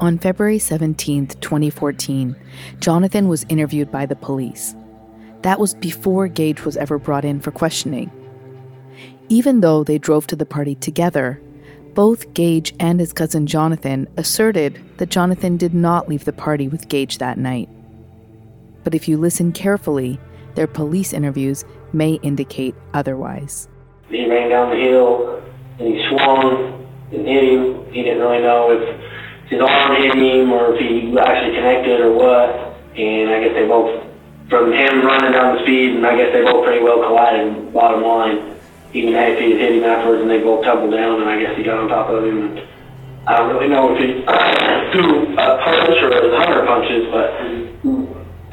On February 17, 2014, Jonathan was interviewed by the police. That was before Gaege was ever brought in for questioning. Even though they drove to the party together, both Gaege and his cousin Jonathan asserted that Jonathan did not leave the party with Gaege that night. But if you listen carefully, their police interviews may indicate otherwise. He ran down the hill and he swung and hit him. He didn't really know if his arm hit him or if he actually connected or what. And I guess they both, from him running down the speed, and I guess they both pretty well collided, bottom line. Even if he hit him afterwards and they both tumbled down, and I guess he got on top of him. And I don't really know if he threw a punch or was hundred punches, but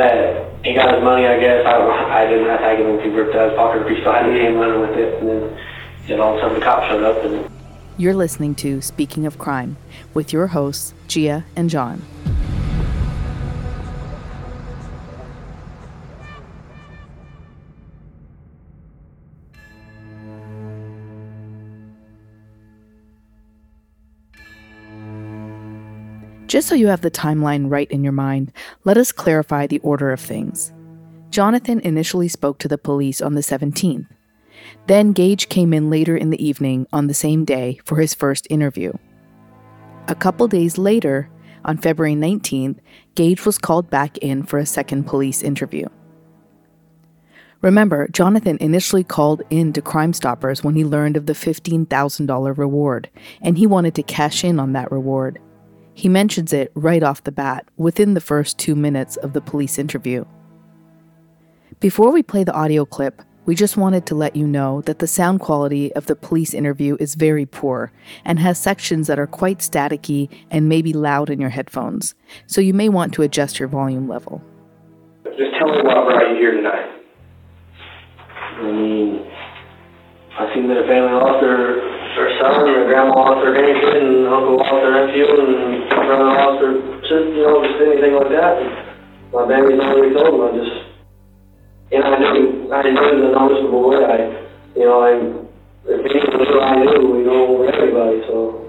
uh, he got his money, I guess. I. I didn't have to give him if he ripped out his pocket or he still had hand running with it. And then, then all of a sudden the cop showed up and you're listening to Speaking of Crime with your hosts, Jia and John. Just so you have the timeline right in your mind, let us clarify the order of things. Jonathan initially spoke to the police on the 17th. Then Gaege came in later in the evening on the same day for his first interview. A couple days later, on February 19th, Gaege was called back in for a second police interview. Remember, Jonathan initially called in to Crime Stoppers when he learned of the $15,000 reward, and he wanted to cash in on that reward. He mentions it right off the bat, within the first two minutes of the police interview. Before we play the audio clip, we just wanted to let you know that the sound quality of the police interview is very poor and has sections that are quite staticky and maybe loud in your headphones, so you may want to adjust your volume level. Just tell me why brought you here tonight. I mean, I seen that a family lost their, son, and grandma lost their grandkid, and uncle lost their nephew, and brother lost their you know, just anything like that. And my baby's already told them, I just you know, I knew, I knew the noticeable way. I, you know, I, if people knew I knew, we know everybody, so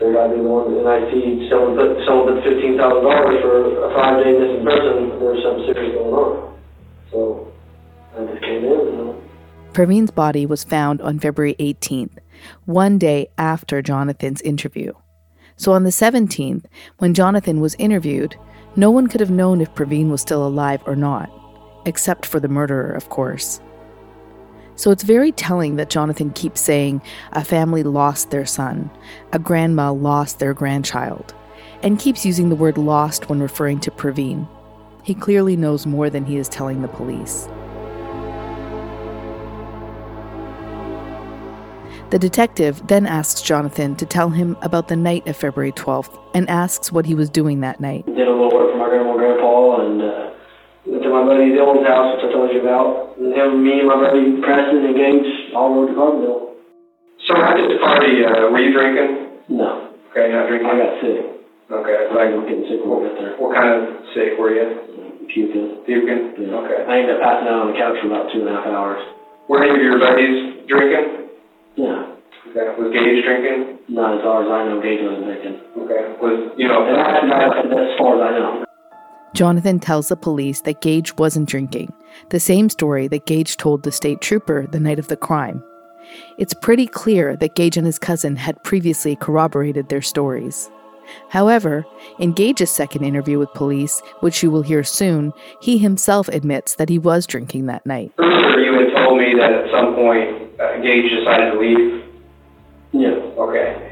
they got to be the ones, and I see someone put, someone put $15,000 for a five-day missing person, there's something serious going on. So, I just came in, you know. Praveen's body was found on February 18th, one day after Jonathan's interview. So on the 17th, when Jonathan was interviewed, no one could have known if Praveen was still alive or not except for the murderer, of course. So it's very telling that Jonathan keeps saying a family lost their son, a grandma lost their grandchild, and keeps using the word lost when referring to Praveen. He clearly knows more than he is telling the police. The detective then asks Jonathan to tell him about the night of February 12th and asks what he was doing that night. Did a little work for my grandma and grandpa and uh, to my buddy Dylan's house, which I told you about. And him, me, and my buddy Preston and Gaege all rode to Carbondale. So at this party, uh, were you drinking? No. Okay, not drinking? I got sick. Okay. Like, I'm getting sick when we got there. What kind of sick were you? Puking. Puking? Yeah. Okay. I ended up passing out on the couch for about two and a half hours. Were any of your buddies drinking? Yeah. Okay. Was Gaege drinking? Not as far as I know, Gaege wasn't drinking. Okay. Was, you know... And that's, that's, that's as far as I know. Jonathan tells the police that Gaege wasn't drinking, the same story that Gaege told the state trooper the night of the crime. It's pretty clear that Gaege and his cousin had previously corroborated their stories. However, in Gaege's second interview with police, which you will hear soon, he himself admits that he was drinking that night. Earlier, you had told me that at some point uh, Gaege decided to leave. Yeah. Okay.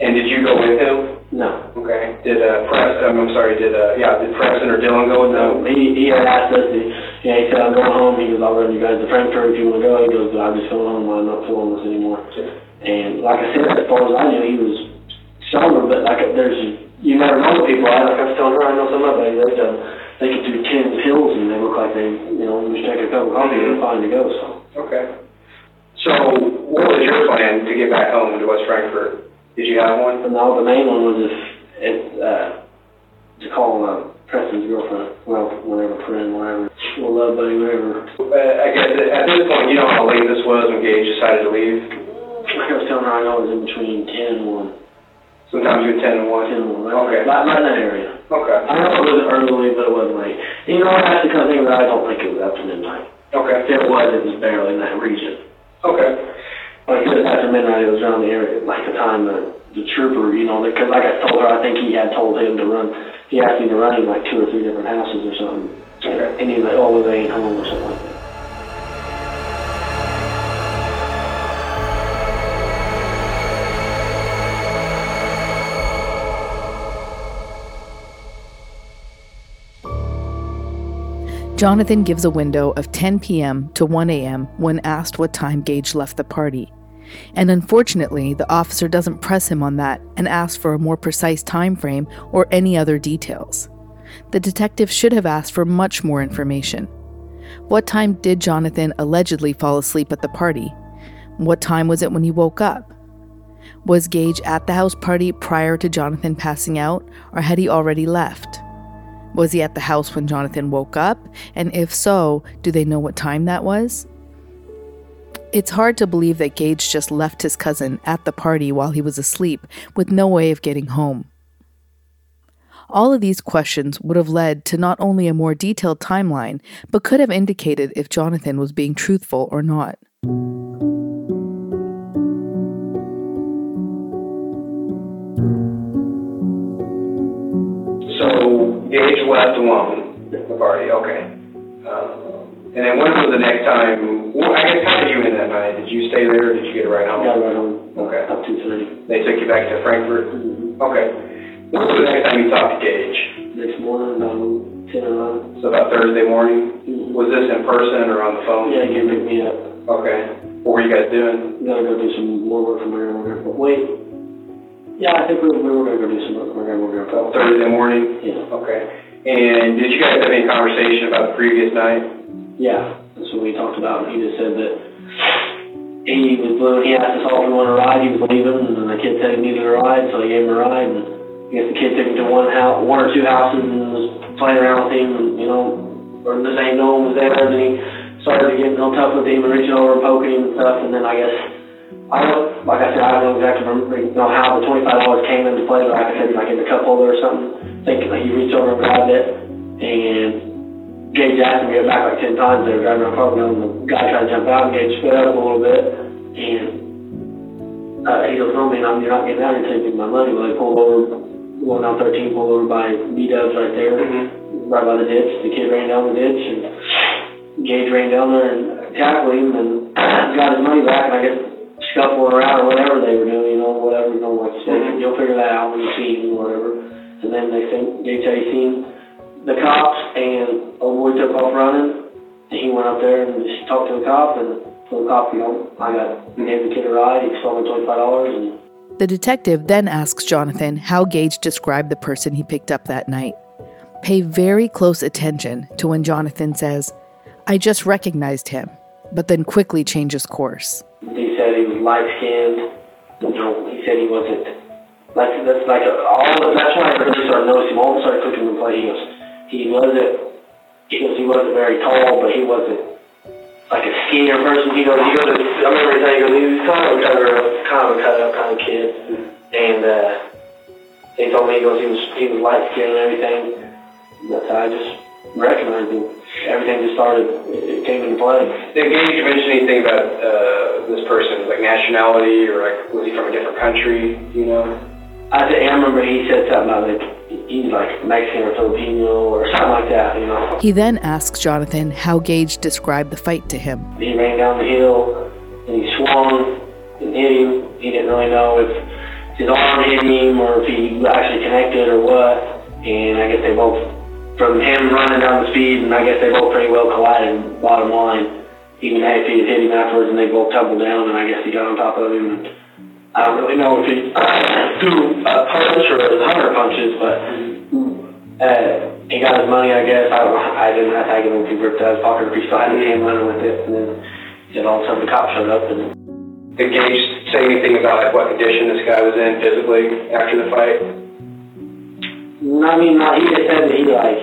And did you go with him? No. Okay. Did uh, Preston, I'm, I'm sorry, did, uh, yeah, did Preston or Dylan go with No, them? he, he had asked us, to, yeah, he said, I'm going home, he goes, I'll run you guys to Frankfort if you wanna go, he goes, but I'm just going home, I'm not feeling this anymore. And like I said, as far as I knew, he was sober, but like, there's, you never know the people, I, like I was telling her, I know some somebody, they done, they could do ten pills and they look like they, you know, just take a cup of coffee, they're fine to go, so. Okay. So what was your plan to get back home to West Frankfort? Did you have one? No, the main one was if, if, uh, to call, uh, Preston's girlfriend, well, whatever, friend, whatever, or love buddy, whatever. Uh, I guess at this point, you know how late this was when Gaege decided to leave? Like I was telling her, I know it was in between ten and one. Sometimes between ten and one? Ten and one, Okay. right, right in that area. Okay. I know it was early, but it wasn't late. You know, that's the kind of thing that I don't think it was after midnight. Okay. If it was, it was barely in that region. After midnight, it was around the area, like the time the, the trooper, you know, because like I told her, I think he had told him to run, he asked me to run him like two or three different houses or something. Okay. And he's like, oh, they ain't home or something like that. Jonathan gives a window of 10 p.m. to 1 a.m. when asked what time Gaege left the party. And unfortunately, the officer doesn't press him on that and asks for a more precise time frame or any other details. The detective should have asked for much more information. What time did Jonathan allegedly fall asleep at the party? What time was it when he woke up? Was Gaege at the house party prior to Jonathan passing out, or had he already left? Was he at the house when Jonathan woke up? And if so, do they know what time that was? It's hard to believe that Gaege just left his cousin at the party while he was asleep with no way of getting home. All of these questions would have led to not only a more detailed timeline, but could have indicated if Jonathan was being truthful or not. So Gaege left alone, at the party, okay. And then when was the next time, well, I guess how did you in that night? Did you stay there or did you get a ride home? got right home, Okay. up three. They took you back to Frankfort? Okay. When was the next time you talked to Gaege? Next morning, about ten or eleven. So about Thursday morning? Mhm. Was this in person or on the phone? Yeah, he came pick me up. Okay. What were you guys doing? Gotta go do some more work for my grandma. But wait. Yeah, I think we, we were gonna go do some work for my grandma. Thursday morning? Yeah. Okay. And did you guys have any conversation about the previous night? Yeah, that's what we talked about. He just said that he was. He asked us all if we wanted a ride. He was leaving, and the kid said he needed a ride, so he gave him a ride. And I guess the kid took him to one house, one or two houses, and was playing around with him, and you know, or the same no one was there. And then he started to get real tough with him and reaching over and poking him and stuff. And then I guess I don't, like I said, I don't know exactly remember, you know how the twenty five dollars came into play, but like I said, like in the cup holder or something. I think like he reached over and grabbed it, and Gaege asked him to get back like ten times. They were driving around Parkville, and the guy tried to jump out, and Gaege sped up a little bit, and uh, he goes, "No, man, I'm you're not getting out you give me my money." Well, they pulled over, going down 13, pulled over by B Dubs right there, right by the ditch. The kid ran down the ditch, and Gaege ran down there and tackled him, and got his money back. And I guess scuffling around or whatever they were doing, you know, whatever, you know, like you said, you'll figure that out when you see him or whatever. And then they think Gaege said he seen the cops, and old boy took off running. And he went up there and just talked to the cop, and told the cop, you know, I got gave the kid a ride. He stole me twenty five dollars, and The detective then asks Jonathan how Gaege described the person he picked up that night. Pay very close attention to when Jonathan says, I just recognized him, but then quickly changes course. he said he was light skinned. You know, he said he wasn't. Like that's like a, all. That's why I started noticing. All of a sudden, clicking in play. He goes, he wasn't. Goes, he wasn't very tall, but he wasn't like a skinnier person. He goes, he goes. I remember he said he was kind of cut up, kind of cut up kind of kid, and uh, he told me he goes, he was he was light skinned and everything. That's how I just recognized him. Everything just started. It, came into play. Did Gaege mention anything about uh, this person, like nationality or like was he from a different country? You know? I, remember he said something about like he's like Mexican or Filipino or something like that. You know, He then asks Jonathan how Gaege described the fight to him. he ran down the hill and he swung and hit him. He didn't really know if his arm hit him or if he actually connected or what. And I guess they both, from him running down the speed, and I guess they both pretty well collided. Bottom line, even if he had hit him afterwards, and they both tumbled down, and I guess he got on top of him. And I don't really know if he threw a punch or was hundred punches, but uh, he got his money, I guess. I don't. I didn't to ask him if he ripped out his pocket or if he still had his hand running with it. And then he said all of a sudden the cop showed up and. Did Gaege say anything about like, what condition this guy was in physically after the fight? I mean, no, he just said that he like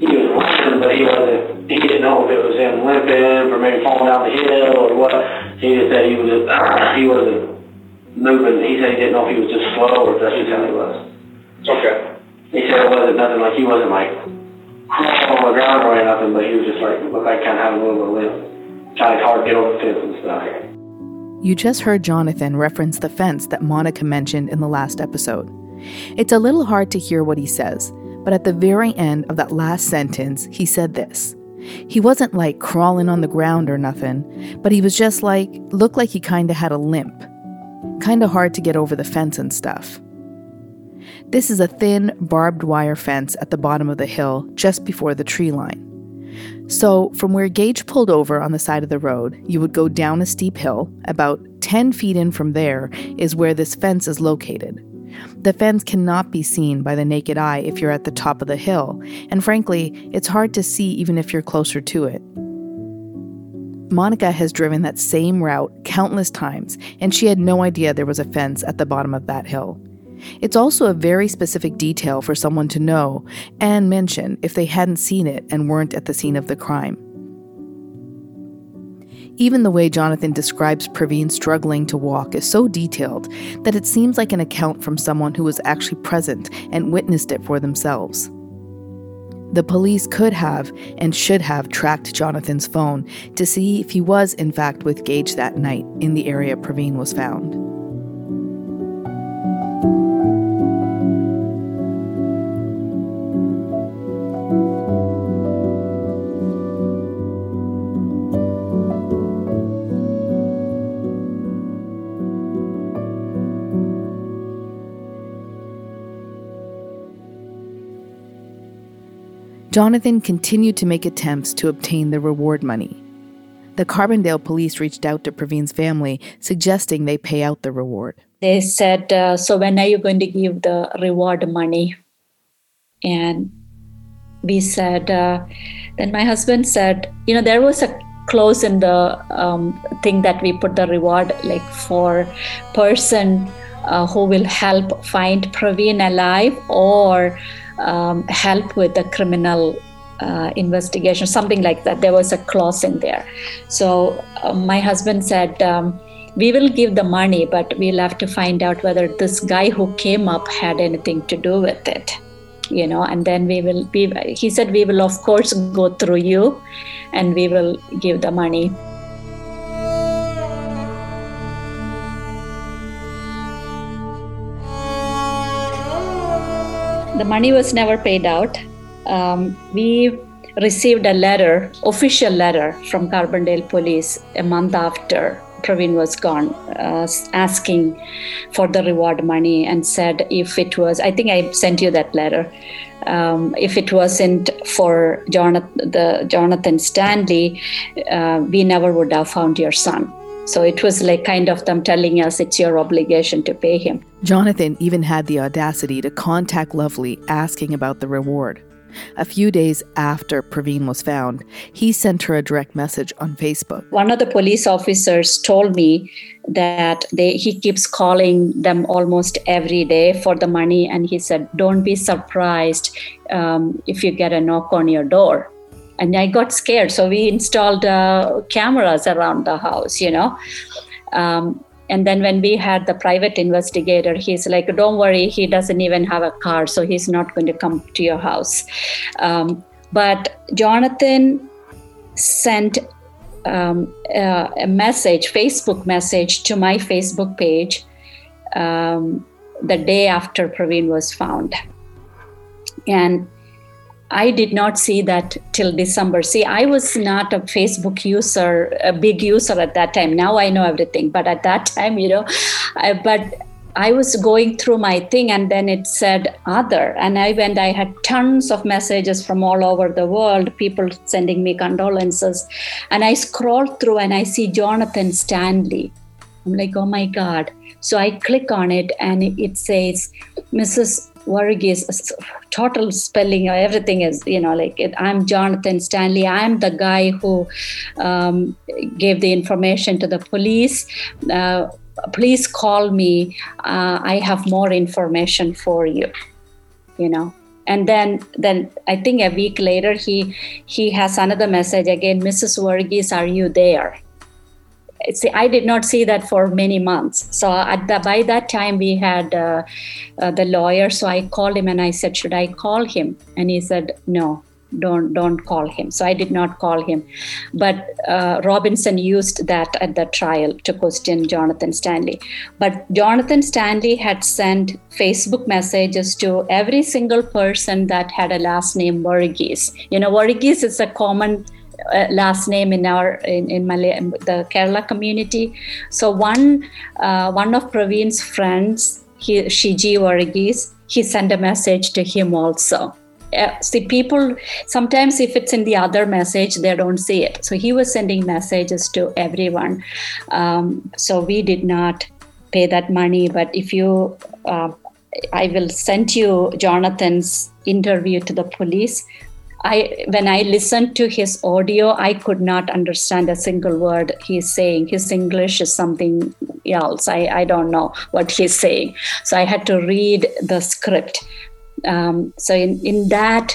he was running, but he wasn't. He didn't know if it was him limping or maybe falling down the hill or what. He just said he was just, he wasn't moving. He said he didn't know if he was just slow or if that's just how he was. Okay. He said it wasn't nothing like he wasn't like crawling on the ground or nothing, but he was just like looked like kind of having a little bit of limp. Tried hard to get over the fence and stuff. You just heard Jonathan reference the fence that Monica mentioned in the last episode. It's a little hard to hear what he says, but at the very end of that last sentence, he said this. He wasn't like crawling on the ground or nothing, but he was just like, looked like he kinda had a limp. Kinda hard to get over the fence and stuff. This is a thin, barbed wire fence at the bottom of the hill just before the tree line. So, from where Gaege pulled over on the side of the road, you would go down a steep hill. About 10 feet in from there is where this fence is located. The fence cannot be seen by the naked eye if you're at the top of the hill, and frankly, it's hard to see even if you're closer to it. Monica has driven that same route countless times, and she had no idea there was a fence at the bottom of that hill. It's also a very specific detail for someone to know and mention if they hadn't seen it and weren't at the scene of the crime. Even the way Jonathan describes Praveen struggling to walk is so detailed that it seems like an account from someone who was actually present and witnessed it for themselves. The police could have and should have tracked Jonathan's phone to see if he was, in fact, with Gaege that night in the area Praveen was found. Jonathan continued to make attempts to obtain the reward money. The Carbondale police reached out to Praveen's family, suggesting they pay out the reward. They said, uh, So when are you going to give the reward money? And we said, uh, Then my husband said, You know, there was a clause in the um, thing that we put the reward like for person uh, who will help find Praveen alive or um, help with the criminal uh, investigation, something like that. There was a clause in there. So uh, my husband said, um, we will give the money, but we'll have to find out whether this guy who came up had anything to do with it. You know, and then we will be, he said, we will, of course, go through you and we will give the money. The money was never paid out. Um, we received a letter, official letter from Carbondale Police a month after Praveen was gone, uh, asking for the reward money and said if it was, I think I sent you that letter. Um, if it wasn't for Jonathan, the Jonathan Stanley, uh, we never would have found your son. So it was like kind of them telling us it's your obligation to pay him. Jonathan even had the audacity to contact Lovely asking about the reward. A few days after Praveen was found, he sent her a direct message on Facebook. One of the police officers told me that they, he keeps calling them almost every day for the money, and he said, Don't be surprised um, if you get a knock on your door and I got scared. So we installed uh, cameras around the house, you know. Um, and then when we had the private investigator, he's like, "Don't worry, he doesn't even have a car, so he's not going to come to your house." Um, but Jonathan sent um, uh, a message, Facebook message, to my Facebook page um, the day after Praveen was found, and I did not see that till December. See, I was not a Facebook user, a big user at that time. Now I know everything, but at that time, you know, I, but I was going through my thing and then it said other. And I went, I had tons of messages from all over the world, people sending me condolences. And I scrolled through and I see Jonathan Stanley. I'm like, oh my God. So I click on it and it says, Mrs. Varghese, total spelling, everything is, you know, like it, I'm Jonathan Stanley. I'm the guy who um, gave the information to the police. Uh, please call me. Uh, I have more information for you, you know and then then i think a week later he he has another message again mrs Varghese, are you there see, I did not see that for many months. So the, by that time, we had uh, uh, the lawyer. So I called him and I said, "Should I call him?" And he said, "No, don't don't call him." So I did not call him. But uh, Robinson used that at the trial to question Jonathan Stanley. But Jonathan Stanley had sent Facebook messages to every single person that had a last name Varghese. You know, Varghese is a common last name in our in, in Malay, the Kerala community. So one uh, one of Praveen's friends, he, Shiji Varghese, he sent a message to him also. Uh, see, people sometimes if it's in the other message, they don't see it. So he was sending messages to everyone. Um, so we did not pay that money, but if you uh, I will send you Jonathan's interview to the police I when I listened to his audio, I could not understand a single word he's saying. His English is something else. I, I don't know what he's saying. So I had to read the script. Um, so in, in that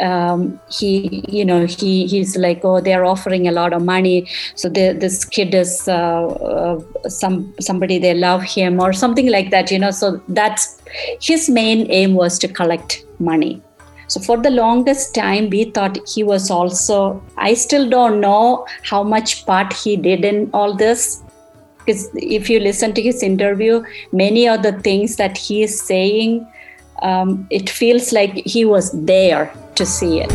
um, he you know he he's like oh they're offering a lot of money so this kid is uh, uh, some somebody they love him or something like that you know so that's his main aim was to collect money so for the longest time, we thought he was also, I still don't know how much part he did in all this. Because if you listen to his interview, many of the things that he is saying, um, it feels like he was there to see it.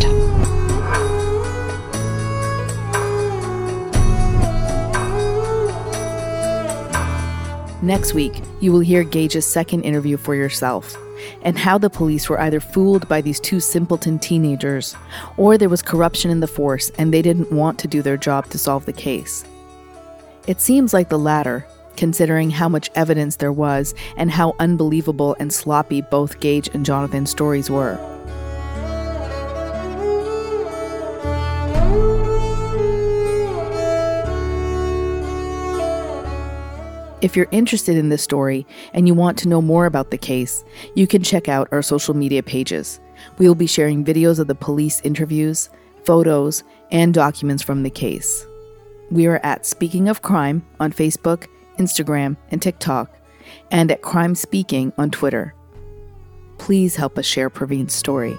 Next week, you will hear Gaege's second interview for yourself and how the police were either fooled by these two simpleton teenagers or there was corruption in the force and they didn't want to do their job to solve the case. It seems like the latter, considering how much evidence there was and how unbelievable and sloppy both Gaege and Jonathan's stories were. If you're interested in this story and you want to know more about the case, you can check out our social media pages. We will be sharing videos of the police interviews, photos, and documents from the case. We are at Speaking of Crime on Facebook, Instagram, and TikTok, and at Crime Speaking on Twitter. Please help us share Praveen's story.